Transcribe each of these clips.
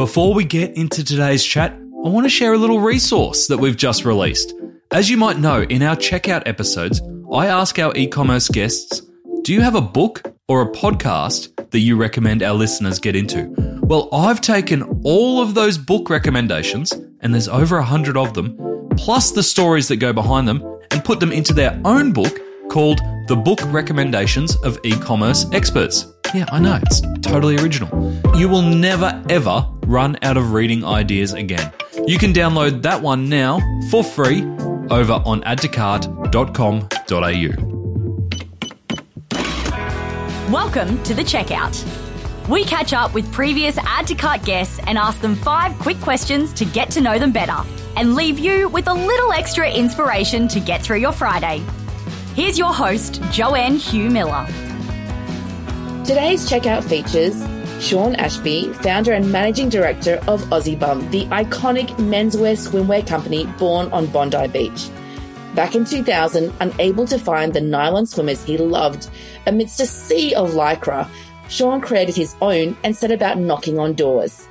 Before we get into today's chat, I want to share a little resource that we've just released. As you might know, in our checkout episodes, I ask our e commerce guests, Do you have a book or a podcast that you recommend our listeners get into? Well, I've taken all of those book recommendations, and there's over a hundred of them, plus the stories that go behind them, and put them into their own book called The Book Recommendations of E Commerce Experts. Yeah, I know, it's totally original. You will never ever run out of reading ideas again. You can download that one now for free over on addtocart.com.au. Welcome to the checkout. We catch up with previous Add to Cart guests and ask them five quick questions to get to know them better and leave you with a little extra inspiration to get through your Friday. Here's your host, Jo-Anne Hui-Miller. Today's checkout features Sean Ashby, founder and managing director of aussieBum, the iconic menswear swimwear company born on Bondi Beach. Back in 2000, unable to find the nylon swimmers he loved amidst a sea of lycra, Sean created his own and set about knocking on doors.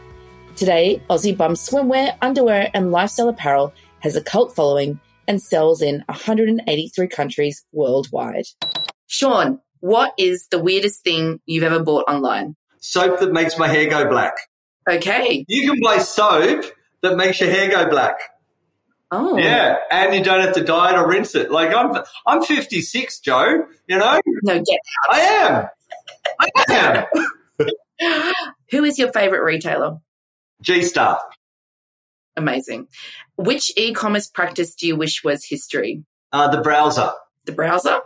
Today, aussieBum swimwear, underwear, and lifestyle apparel has a cult following and sells in 183 countries worldwide. Sean, what is the weirdest thing you've ever bought online? Soap that makes my hair go black. Okay. You can buy soap that makes your hair go black. Oh. Yeah, and you don't have to dye it or rinse it. Like I'm, I'm 56, Jo. You know, No, get I am. I am. Who is your favorite retailer? G Star. Amazing. Which e-commerce practice do you wish was history? Uh, the browser. The browser?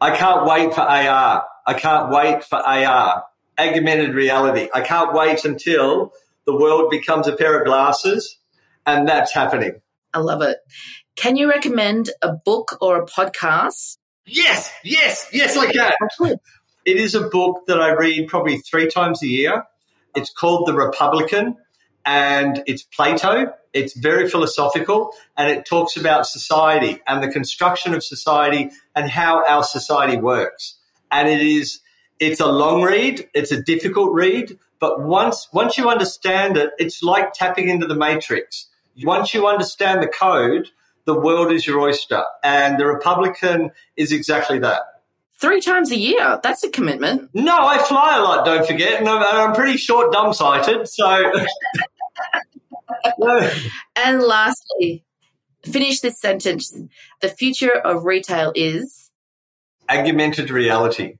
I can't wait for AR. I can't wait for AR. Augmented reality. I can't wait until the world becomes a pair of glasses, and that's happening. I love it. Can you recommend a book or a podcast? Yes, yes, yes, I can. It is a book that I read probably three times a year. It's called The Republican and it's Plato. It's very philosophical and it talks about society and the construction of society and how our society works. And it is, it's a long read. It's a difficult read, but once, once you understand it, it's like tapping into the matrix. Once you understand the code, the world is your oyster. And The Republican is exactly that. Three times a year. That's a commitment. No, I fly a lot, don't forget, and I'm, and I'm pretty short dumb sighted, so. And lastly, finish this sentence. The future of retail is. Augmented reality.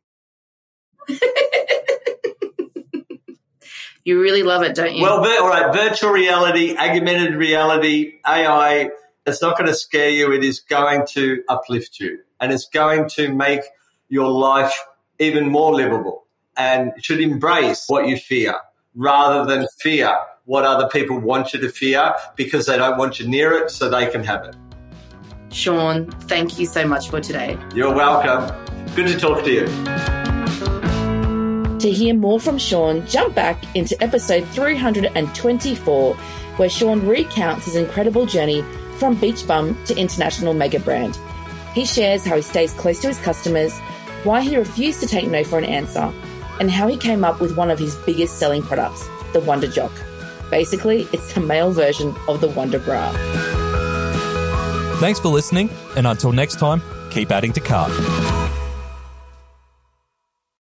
You really love it, don't you? Well, all right, virtual reality, augmented reality, AI, it's not going to scare you. It is going to uplift you and it's going to make your life even more livable and should embrace what you fear rather than fear what other people want you to fear because they don't want you near it so they can have it. Sean, thank you so much for today. You're welcome. Good to talk to you. To hear more from Sean, jump back into episode 324, where Sean recounts his incredible journey from Beach Bum to international mega brand. He shares how he stays close to his customers, why he refused to take no for an answer, and how he came up with one of his biggest selling products, the Wonder Jock. Basically, it's the male version of the Wonder Bra. Thanks for listening, and until next time, keep adding to cart.